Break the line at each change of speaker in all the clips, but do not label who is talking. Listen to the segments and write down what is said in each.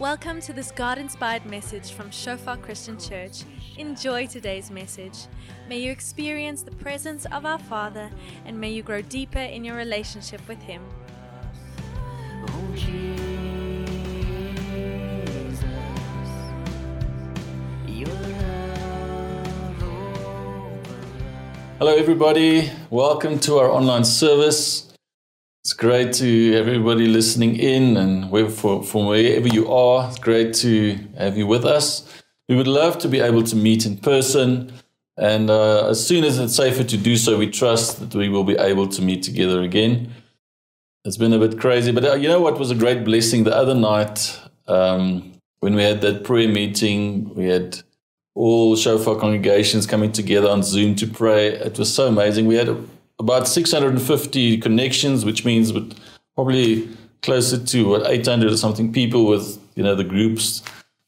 Welcome to this God inspired message from Shofar Christian Church. Enjoy today's message. May you experience the presence of our Father and may you grow deeper in your relationship with Him.
Hello, everybody. Welcome to our online service. Great to everybody listening in and where, for, from wherever you are. It's great to have you with us. We would love to be able to meet in person. And uh, as soon as it's safer to do so, we trust that we will be able to meet together again. It's been a bit crazy, but uh, you know what was a great blessing the other night um, when we had that prayer meeting? We had all Shofar congregations coming together on Zoom to pray. It was so amazing. We had about 650 connections, which means with probably closer to what 800 or something people with you know the groups,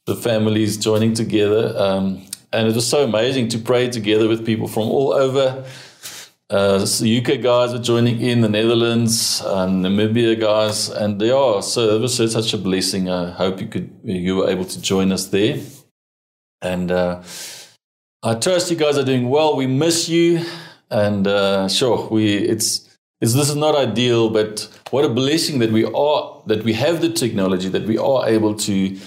the families joining together, um, and it was so amazing to pray together with people from all over. Uh, so UK guys are joining in, the Netherlands, and Namibia guys, and they are. So it was such a blessing. I hope you could you were able to join us there. And uh, I trust you guys are doing well. We miss you, and uh, sure, we it's, it's this is not ideal, but what a blessing that we are that we have the technology that we are able to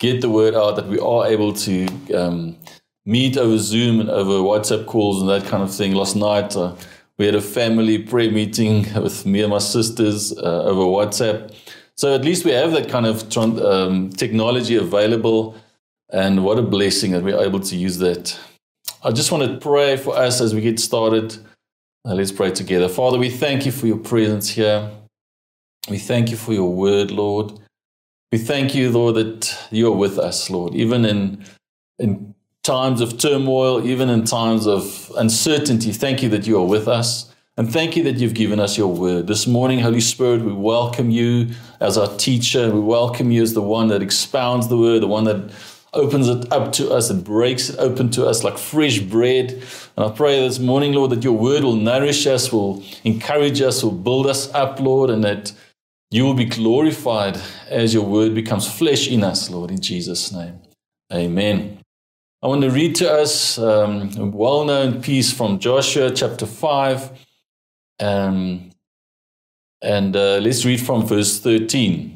get the word out, that we are able to um, meet over Zoom and over WhatsApp calls and that kind of thing. Last night uh, we had a family prayer meeting with me and my sisters uh, over WhatsApp. So at least we have that kind of um, technology available. And what a blessing that we're able to use that. I just want to pray for us as we get started. Let's pray together. Father, we thank you for your presence here. We thank you for your word, Lord. We thank you, Lord, that you are with us, Lord, even in, in times of turmoil, even in times of uncertainty. Thank you that you are with us. And thank you that you've given us your word. This morning, Holy Spirit, we welcome you as our teacher. We welcome you as the one that expounds the word, the one that opens it up to us and breaks it open to us like fresh bread. And I pray this morning, Lord, that your word will nourish us, will encourage us, will build us up, Lord, and that you will be glorified as your word becomes flesh in us, Lord, in Jesus' name. Amen. I want to read to us um, a well known piece from Joshua chapter 5. Um, and uh, let's read from verse 13.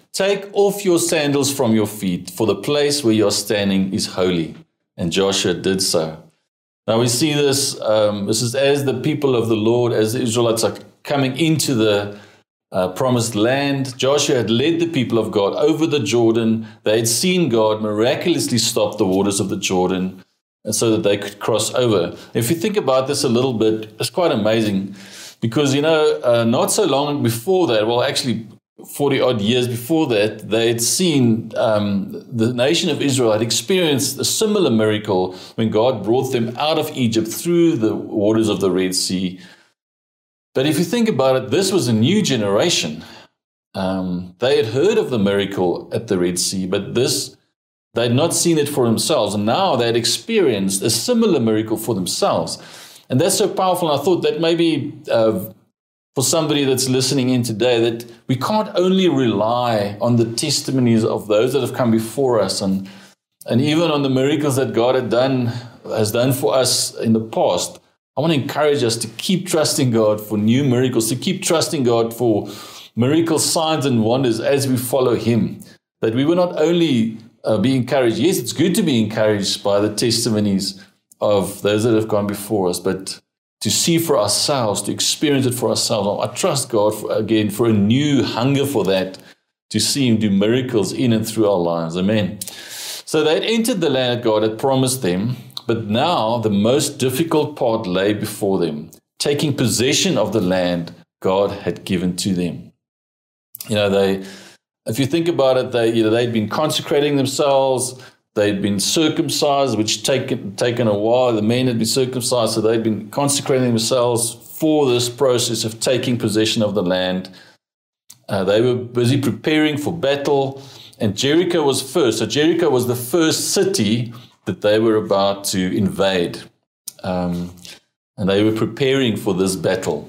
Take off your sandals from your feet, for the place where you're standing is holy. And Joshua did so. Now we see this. Um, this is as the people of the Lord, as the Israelites are coming into the uh, promised land. Joshua had led the people of God over the Jordan. They had seen God miraculously stop the waters of the Jordan so that they could cross over. If you think about this a little bit, it's quite amazing because, you know, uh, not so long before that, well, actually, 40 odd years before that, they had seen um, the nation of Israel had experienced a similar miracle when God brought them out of Egypt through the waters of the Red Sea. But if you think about it, this was a new generation. Um, they had heard of the miracle at the Red Sea, but this they had not seen it for themselves. And now they had experienced a similar miracle for themselves. And that's so powerful. And I thought that maybe uh, for somebody that's listening in today, that we can't only rely on the testimonies of those that have come before us and, and even on the miracles that God had done, has done for us in the past. I want to encourage us to keep trusting God for new miracles, to keep trusting God for miracle signs and wonders as we follow Him. That we will not only uh, be encouraged. Yes, it's good to be encouraged by the testimonies of those that have gone before us, but to see for ourselves, to experience it for ourselves. I trust God for, again for a new hunger for that, to see Him do miracles in and through our lives. Amen. So they had entered the land God had promised them, but now the most difficult part lay before them, taking possession of the land God had given to them. You know, they if you think about it, they, you know, they'd been consecrating themselves. They'd been circumcised, which taken taken a while. The men had been circumcised, so they'd been consecrating themselves for this process of taking possession of the land. Uh, they were busy preparing for battle, and Jericho was first. So Jericho was the first city that they were about to invade, um, and they were preparing for this battle.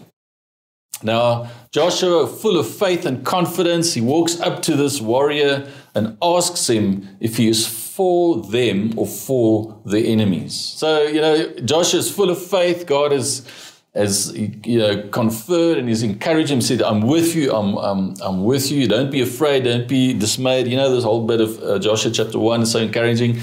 Now, Joshua, full of faith and confidence, he walks up to this warrior and asks him if he is for them or for the enemies. So, you know, Joshua is full of faith. God has, has you know, conferred and he's encouraged him, said, I'm with you, I'm, I'm, I'm with you. Don't be afraid, don't be dismayed. You know, this whole bit of uh, Joshua chapter 1 is so encouraging.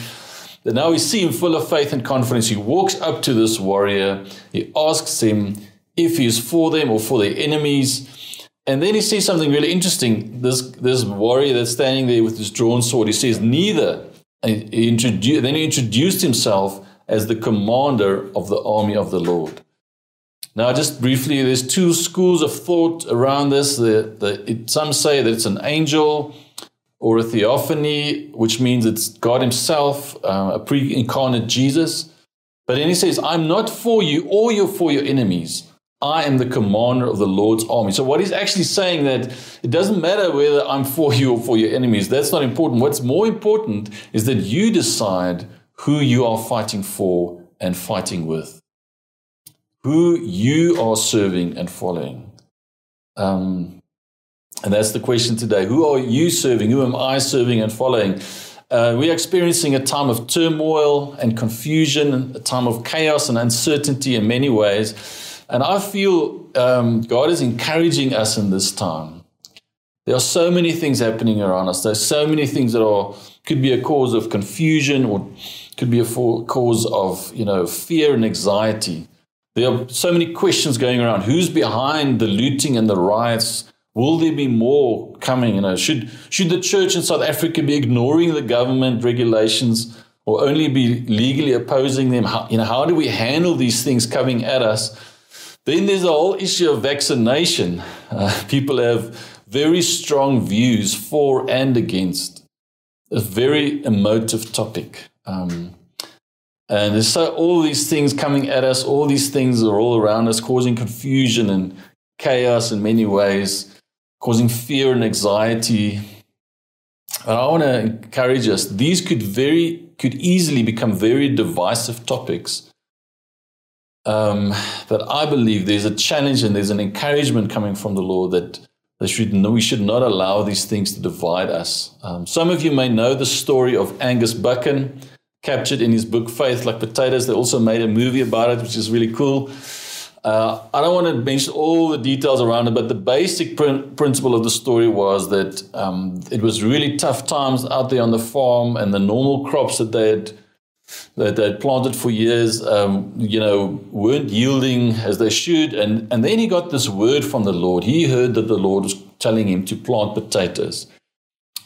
But now we see him full of faith and confidence. He walks up to this warrior, he asks him, if he is for them or for their enemies. And then he says something really interesting. This, this warrior that's standing there with his drawn sword, he says, Neither. He then he introduced himself as the commander of the army of the Lord. Now, just briefly, there's two schools of thought around this. The, the, it, some say that it's an angel or a theophany, which means it's God Himself, uh, a pre incarnate Jesus. But then he says, I'm not for you or you're for your enemies. I am the commander of the Lord's army. So, what he's actually saying that it doesn't matter whether I'm for you or for your enemies. That's not important. What's more important is that you decide who you are fighting for and fighting with, who you are serving and following. Um, and that's the question today. Who are you serving? Who am I serving and following? Uh, we're experiencing a time of turmoil and confusion, a time of chaos and uncertainty in many ways. And I feel um, God is encouraging us in this time. There are so many things happening around us. There's so many things that are could be a cause of confusion or could be a cause of you know fear and anxiety. There are so many questions going around. Who's behind the looting and the riots? Will there be more coming? You know, should should the church in South Africa be ignoring the government regulations or only be legally opposing them? How, you know, how do we handle these things coming at us? Then there's the whole issue of vaccination. Uh, people have very strong views for and against. A very emotive topic. Um, and there's so all these things coming at us, all these things are all around us, causing confusion and chaos in many ways, causing fear and anxiety. And I want to encourage us, these could very could easily become very divisive topics um, that I believe there's a challenge and there's an encouragement coming from the Lord that should, we should not allow these things to divide us. Um, some of you may know the story of Angus Buchan, captured in his book Faith Like Potatoes. They also made a movie about it, which is really cool. Uh, I don't want to mention all the details around it, but the basic pr- principle of the story was that um, it was really tough times out there on the farm, and the normal crops that they had that they'd planted for years, um, you know, weren't yielding as they should. And, and then he got this word from the Lord. He heard that the Lord was telling him to plant potatoes.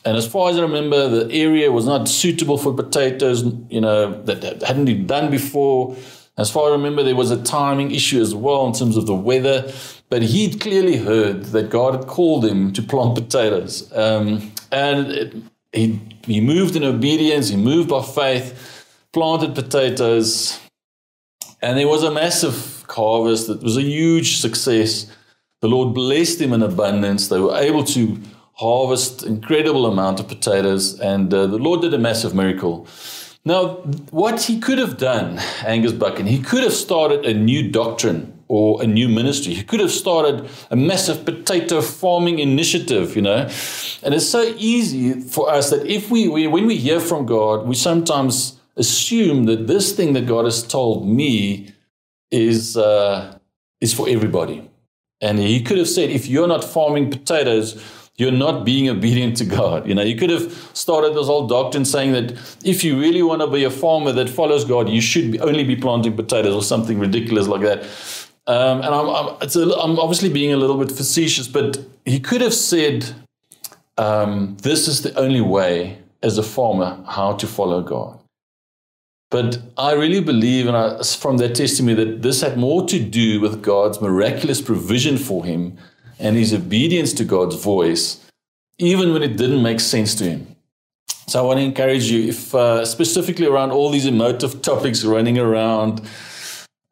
And as far as I remember, the area was not suitable for potatoes, you know, that hadn't been done before. As far as I remember, there was a timing issue as well in terms of the weather. But he'd clearly heard that God had called him to plant potatoes. Um, and it, he, he moved in obedience, he moved by faith planted potatoes, and there was a massive harvest. that was a huge success. The Lord blessed them in abundance. They were able to harvest incredible amount of potatoes, and uh, the Lord did a massive miracle. Now, what he could have done, Angus Buchan, he could have started a new doctrine or a new ministry. He could have started a massive potato farming initiative, you know. And it's so easy for us that if we, we when we hear from God, we sometimes assume that this thing that God has told me is, uh, is for everybody. And he could have said, if you're not farming potatoes, you're not being obedient to God. You know, you could have started this whole doctrine saying that if you really want to be a farmer that follows God, you should be, only be planting potatoes or something ridiculous like that. Um, and I'm, I'm, a, I'm, obviously being a little bit facetious, but he could have said, um, This is the only way as a farmer how to follow God. But I really believe, and I, from that testimony, that this had more to do with God's miraculous provision for him and his obedience to God's voice, even when it didn't make sense to him. So I want to encourage you, if uh, specifically around all these emotive topics running around,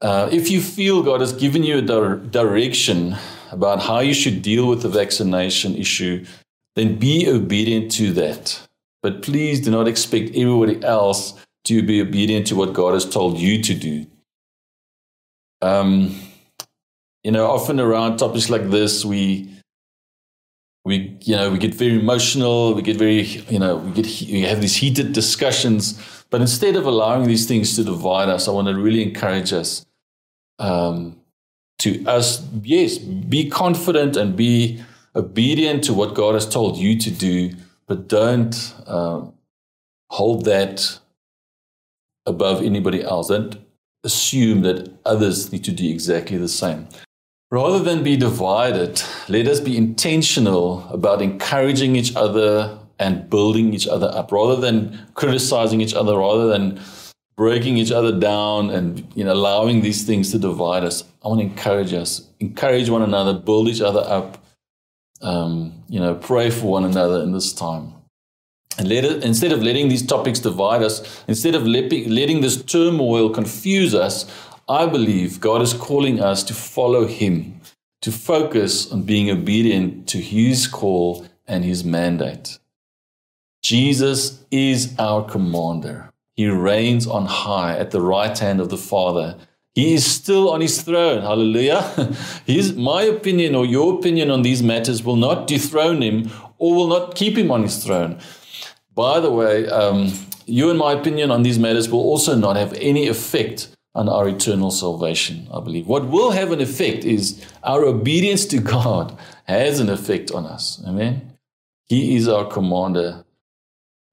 uh, if you feel God has given you a dir- direction about how you should deal with the vaccination issue, then be obedient to that. But please do not expect everybody else to be obedient to what God has told you to do. Um, you know, often around topics like this, we we you know we get very emotional we get very you know we get we have these heated discussions but instead of allowing these things to divide us i want to really encourage us um, to us yes be confident and be obedient to what god has told you to do but don't uh, hold that above anybody else don't assume that others need to do exactly the same Rather than be divided, let us be intentional about encouraging each other and building each other up rather than criticizing each other, rather than breaking each other down and you know, allowing these things to divide us. I want to encourage us, encourage one another, build each other up, um, you know, pray for one another in this time. Let it, instead of letting these topics divide us, instead of letting this turmoil confuse us, I believe God is calling us to follow Him, to focus on being obedient to His call and His mandate. Jesus is our commander. He reigns on high at the right hand of the Father. He is still on his throne. Hallelujah. His, my opinion or your opinion on these matters will not dethrone him or will not keep him on his throne. By the way, um, you and my opinion on these matters will also not have any effect on our eternal salvation, I believe. What will have an effect is our obedience to God has an effect on us. Amen. He is our commander.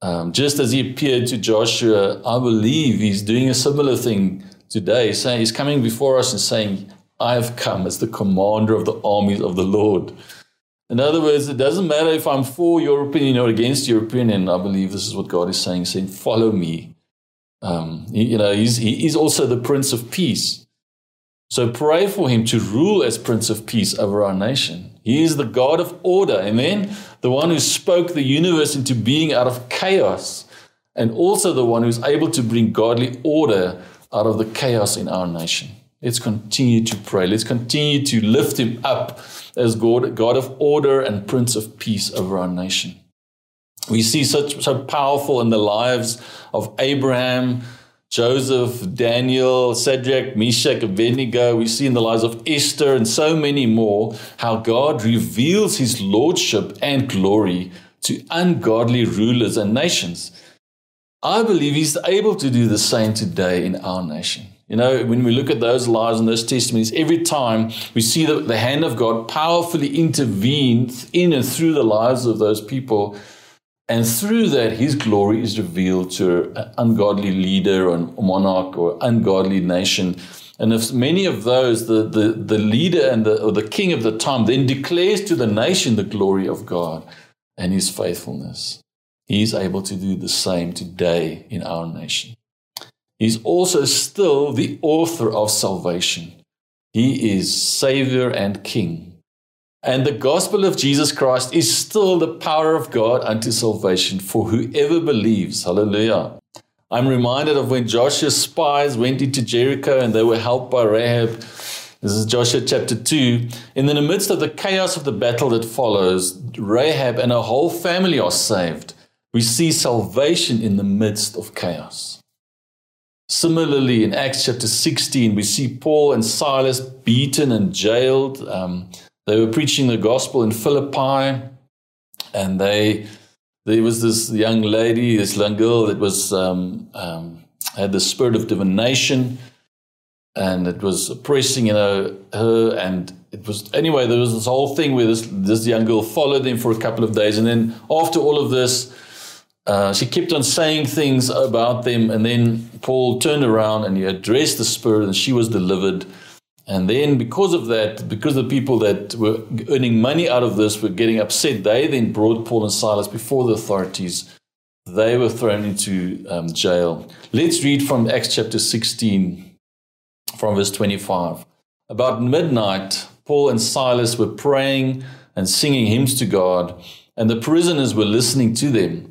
Um, just as he appeared to Joshua, I believe he's doing a similar thing today, saying he's coming before us and saying, I have come as the commander of the armies of the Lord. In other words, it doesn't matter if I'm for your opinion or against your opinion. I believe this is what God is saying, saying, follow me. Um, you know, he's, he's also the Prince of Peace. So pray for him to rule as Prince of Peace over our nation. He is the God of order. Amen. The one who spoke the universe into being out of chaos, and also the one who's able to bring godly order out of the chaos in our nation. Let's continue to pray. Let's continue to lift him up as God, God of order and Prince of Peace over our nation. We see such so powerful in the lives of Abraham, Joseph, Daniel, Shadrach, Meshach, Abednego. We see in the lives of Esther and so many more how God reveals his lordship and glory to ungodly rulers and nations. I believe he's able to do the same today in our nation. You know, when we look at those lives and those testimonies, every time we see the, the hand of God powerfully intervene in and through the lives of those people and through that, his glory is revealed to an ungodly leader or monarch or ungodly nation. And if many of those, the, the, the leader and the, or the king of the time then declares to the nation the glory of God and his faithfulness, he's able to do the same today in our nation. He's also still the author of salvation. He is Savior and King. And the gospel of Jesus Christ is still the power of God unto salvation for whoever believes. Hallelujah. I'm reminded of when Joshua's spies went into Jericho and they were helped by Rahab. This is Joshua chapter 2. And in the midst of the chaos of the battle that follows, Rahab and her whole family are saved. We see salvation in the midst of chaos. Similarly, in Acts chapter 16, we see Paul and Silas beaten and jailed. Um, they were preaching the gospel in Philippi, and they there was this young lady, this young girl that was um, um, had the spirit of divination, and it was oppressing, you know, her. And it was anyway. There was this whole thing where this this young girl followed them for a couple of days, and then after all of this. Uh, she kept on saying things about them, and then Paul turned around and he addressed the spirit, and she was delivered. And then, because of that, because the people that were earning money out of this were getting upset, they then brought Paul and Silas before the authorities. They were thrown into um, jail. Let's read from Acts chapter 16, from verse 25. About midnight, Paul and Silas were praying and singing hymns to God, and the prisoners were listening to them.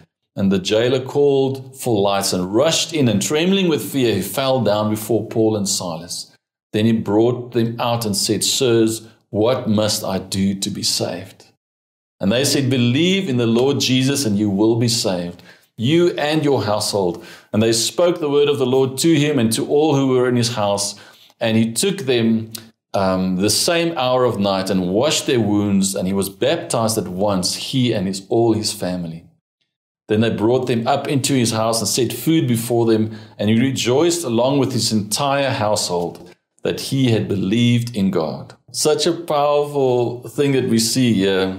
And the jailer called for lights and rushed in, and trembling with fear, he fell down before Paul and Silas. Then he brought them out and said, Sirs, what must I do to be saved? And they said, Believe in the Lord Jesus, and you will be saved, you and your household. And they spoke the word of the Lord to him and to all who were in his house. And he took them um, the same hour of night and washed their wounds, and he was baptized at once, he and his, all his family. Then they brought them up into his house and set food before them, and he rejoiced along with his entire household that he had believed in God. Such a powerful thing that we see here.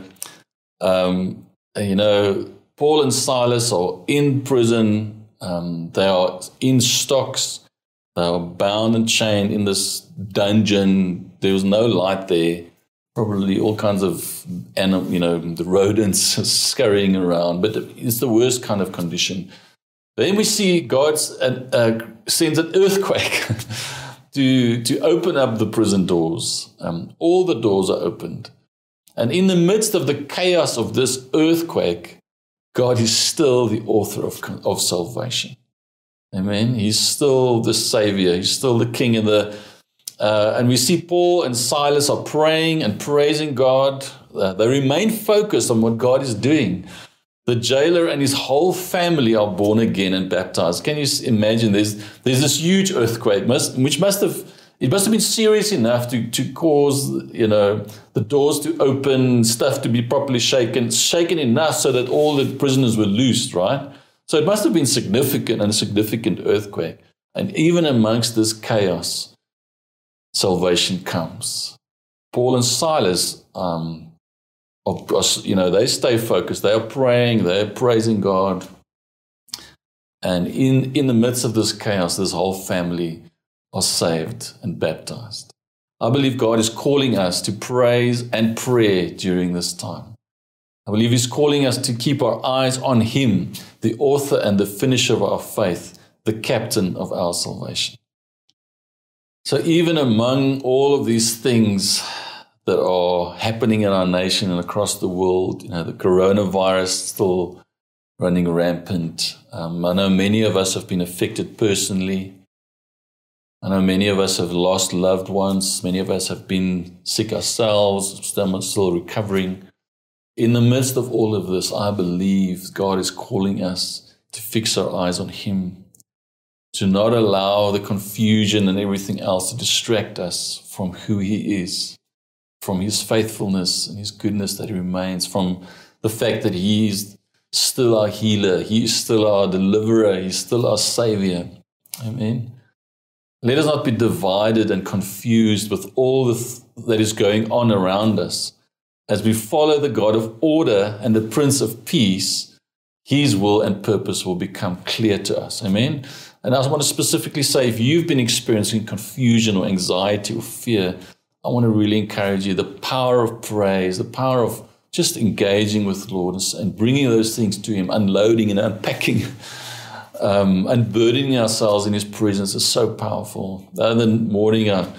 Um, you know, Paul and Silas are in prison, um, they are in stocks, they are bound and chained in this dungeon. There was no light there. Probably all kinds of, anim- you know, the rodents scurrying around, but it's the worst kind of condition. Then we see God uh, uh, sends an earthquake to, to open up the prison doors. Um, all the doors are opened. And in the midst of the chaos of this earthquake, God is still the author of, of salvation. Amen. He's still the Savior. He's still the King and the. Uh, and we see Paul and Silas are praying and praising God. Uh, they remain focused on what God is doing. The jailer and his whole family are born again and baptized. Can you imagine? There's there's this huge earthquake, must, which must have it must have been serious enough to to cause you know the doors to open, stuff to be properly shaken, shaken enough so that all the prisoners were loosed, right? So it must have been significant and a significant earthquake. And even amongst this chaos, salvation comes. Paul and Silas, um, you know, they stay focused. They are praying. They are praising God. And in, in the midst of this chaos, this whole family are saved and baptized. I believe God is calling us to praise and pray during this time. I believe He's calling us to keep our eyes on Him, the author and the finisher of our faith, the captain of our salvation. So, even among all of these things that are happening in our nation and across the world, you know, the coronavirus still running rampant. Um, I know many of us have been affected personally. I know many of us have lost loved ones. Many of us have been sick ourselves, still recovering. In the midst of all of this, I believe God is calling us to fix our eyes on Him, to not allow the confusion and everything else to distract us from who He is, from His faithfulness and His goodness that remains, from the fact that He is still our healer, He is still our deliverer, He is still our Savior. Amen. Let us not be divided and confused with all th- that is going on around us as we follow the God of order and the Prince of Peace, his will and purpose will become clear to us. Amen. And I want to specifically say if you've been experiencing confusion or anxiety or fear, I want to really encourage you the power of praise, the power of just engaging with the Lord and bringing those things to Him, unloading and unpacking, um, unburdening ourselves in His presence is so powerful. The other morning, I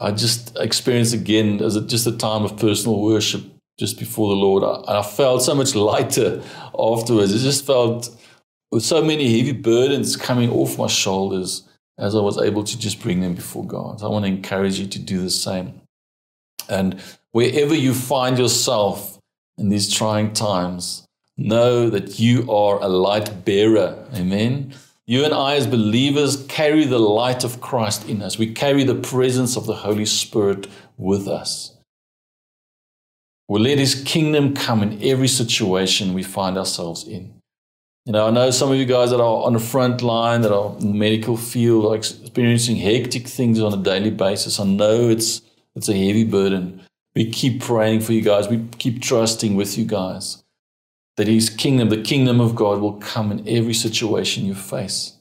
I just experienced again as a, just a time of personal worship just before the Lord. I, I felt so much lighter afterwards. It just felt with so many heavy burdens coming off my shoulders as I was able to just bring them before God. So I want to encourage you to do the same. And wherever you find yourself in these trying times, know that you are a light bearer. Amen. You and I, as believers, carry the light of Christ in us. We carry the presence of the Holy Spirit with us. We'll let His kingdom come in every situation we find ourselves in. You know, I know some of you guys that are on the front line, that are in the medical field, are experiencing hectic things on a daily basis. I know it's it's a heavy burden. We keep praying for you guys. We keep trusting with you guys that His kingdom, the kingdom of God, will come in every situation you face.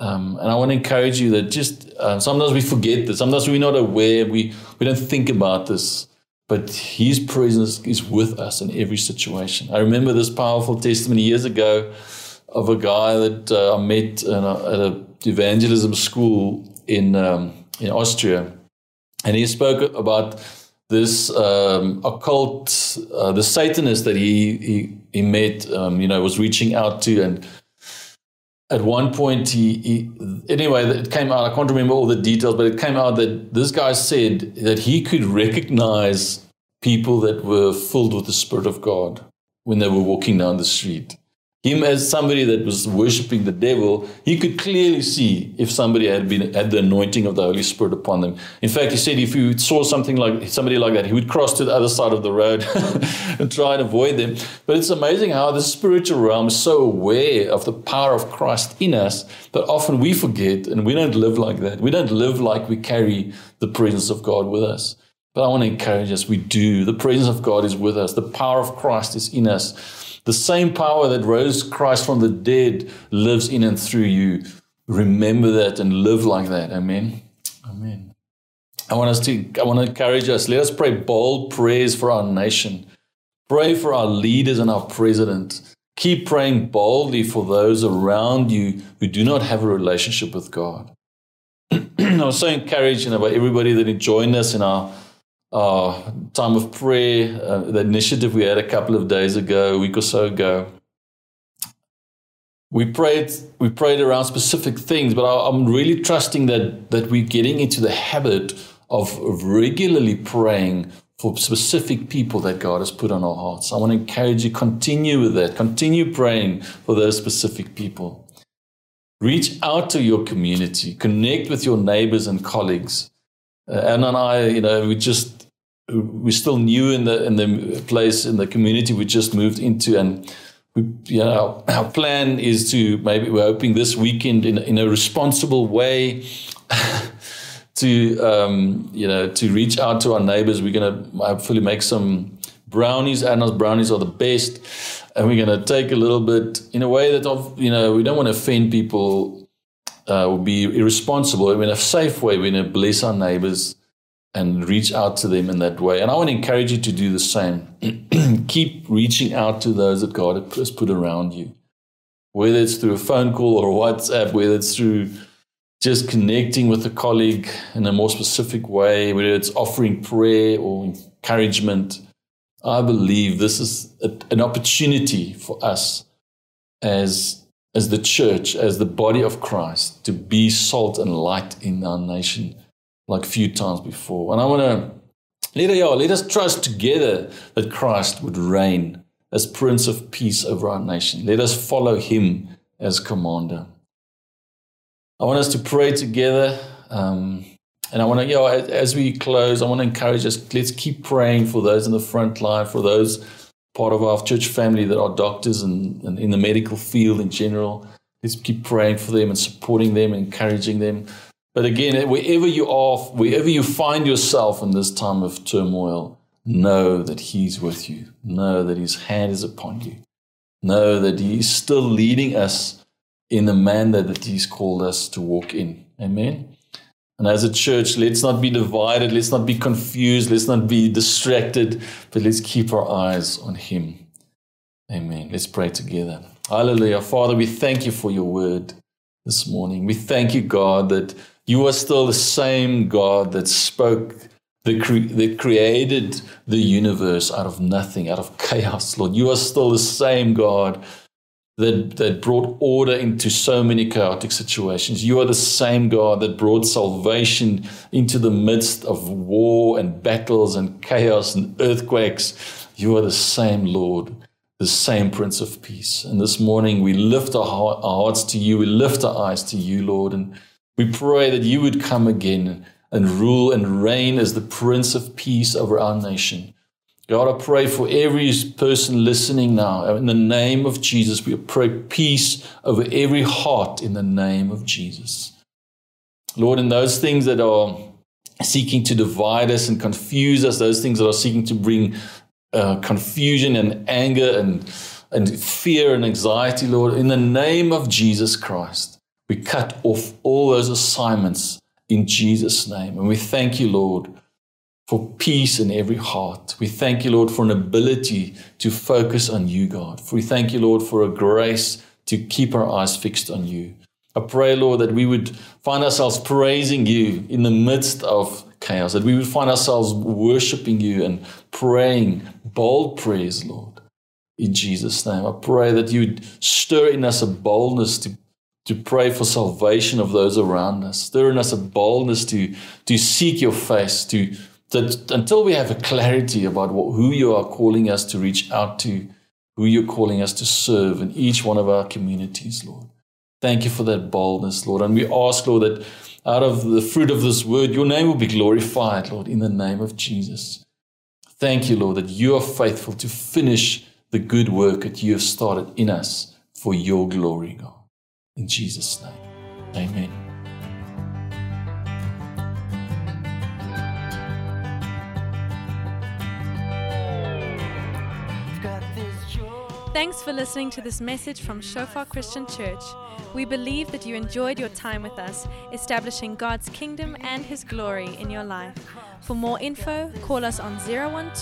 Um, and I want to encourage you that just uh, sometimes we forget this. Sometimes we're not aware. We we don't think about this. But His presence is with us in every situation. I remember this powerful testimony years ago of a guy that uh, I met a, at an evangelism school in um, in Austria, and he spoke about this um, occult, uh, the Satanist that he he, he met, um, you know, was reaching out to, and at one point he, he anyway it came out. I can't remember all the details, but it came out that this guy said that he could recognize people that were filled with the Spirit of God when they were walking down the street him as somebody that was worshiping the devil, he could clearly see if somebody had been had the anointing of the Holy Spirit upon them. In fact, he said if he saw something like somebody like that, he would cross to the other side of the road and try and avoid them. But it's amazing how the spiritual realm is so aware of the power of Christ in us that often we forget and we don't live like that. We don't live like we carry the presence of God with us. But I want to encourage us, we do. The presence of God is with us. The power of Christ is in us. The same power that rose Christ from the dead lives in and through you. Remember that and live like that. Amen. Amen. I want us to I want to encourage us. Let us pray bold prayers for our nation. Pray for our leaders and our president. Keep praying boldly for those around you who do not have a relationship with God. I was so encouraged you know, by everybody that joined us in our our time of prayer, uh, the initiative we had a couple of days ago, a week or so ago. We prayed, we prayed around specific things, but I, I'm really trusting that, that we're getting into the habit of regularly praying for specific people that God has put on our hearts. I want to encourage you, continue with that. Continue praying for those specific people. Reach out to your community, connect with your neighbors and colleagues. Uh, Anna and I, you know, we just we're still new in the in the place in the community we just moved into, and we, you know, our, plan is to maybe we're hoping this weekend in in a responsible way. to um, you know to reach out to our neighbors, we're going to hopefully make some brownies. Anna's brownies are the best, and we're going to take a little bit in a way that of you know we don't want to offend people uh, or be irresponsible. I mean, a safe way. We're going to bless our neighbors and reach out to them in that way. And I want to encourage you to do the same. Keep reaching out to those that God has put around you, whether it's through a phone call or WhatsApp, whether it's through just connecting with a colleague in a more specific way, whether it's offering prayer or encouragement. I believe this is a, an opportunity for us as, as the church, as the body of Christ, to be salt and light in our nation like a few times before. And I want to let, let us trust together that Christ would reign as Prince of Peace over our nation. Let us follow him as commander. I want us to pray together. Um, and I want to, you know, as, we close, I want to encourage us, let's keep praying for those in the front line, for those part of our church family that are doctors and, and in the medical field in general. Let's keep praying for them and supporting them, encouraging them. But again, wherever you are, wherever you find yourself in this time of turmoil, know that He's with you. Know that His hand is upon you. Know that He is still leading us in the manner that He's called us to walk in. Amen. And as a church, let's not be divided. Let's not be confused. Let's not be distracted, but let's keep our eyes on Him. Amen. Let's pray together. Hallelujah. Father, we thank you for your word this morning. We thank you, God, that you are still the same God that spoke, that, cre- that created the universe out of nothing, out of chaos, Lord. You are still the same God that, that brought order into so many chaotic situations. You are the same God that brought salvation into the midst of war and battles and chaos and earthquakes. You are the same Lord, the same Prince of Peace. And this morning we lift our, our hearts to you, we lift our eyes to you, Lord. And we pray that you would come again and rule and reign as the Prince of Peace over our nation. God, I pray for every person listening now. In the name of Jesus, we pray peace over every heart in the name of Jesus. Lord, in those things that are seeking to divide us and confuse us, those things that are seeking to bring uh, confusion and anger and, and fear and anxiety, Lord, in the name of Jesus Christ, We cut off all those assignments in Jesus' name. And we thank you, Lord, for peace in every heart. We thank you, Lord, for an ability to focus on you, God. We thank you, Lord, for a grace to keep our eyes fixed on you. I pray, Lord, that we would find ourselves praising you in the midst of chaos, that we would find ourselves worshiping you and praying bold prayers, Lord, in Jesus' name. I pray that you would stir in us a boldness to, to pray for salvation of those around us, stir in us a boldness to, to seek your face, to that until we have a clarity about what, who you are calling us to reach out to, who you're calling us to serve in each one of our communities, Lord. Thank you for that boldness, Lord. And we ask, Lord, that out of the fruit of this word, your name will be glorified, Lord, in the name of Jesus. Thank you, Lord, that you are faithful to finish the good work that you have started in us for your glory, God. In Jesus' name, amen.
Thanks for listening to this message from Shofar Christian Church. We believe that you enjoyed your time with us, establishing God's kingdom and His glory in your life. For more info, call us on 012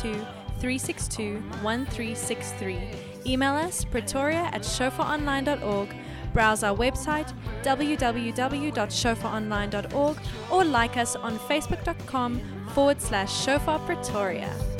362 1363. Email us pretoria at shofaronline.org. Browse our website www.shofaronline.org or like us on facebook.com forward slash shofar pretoria.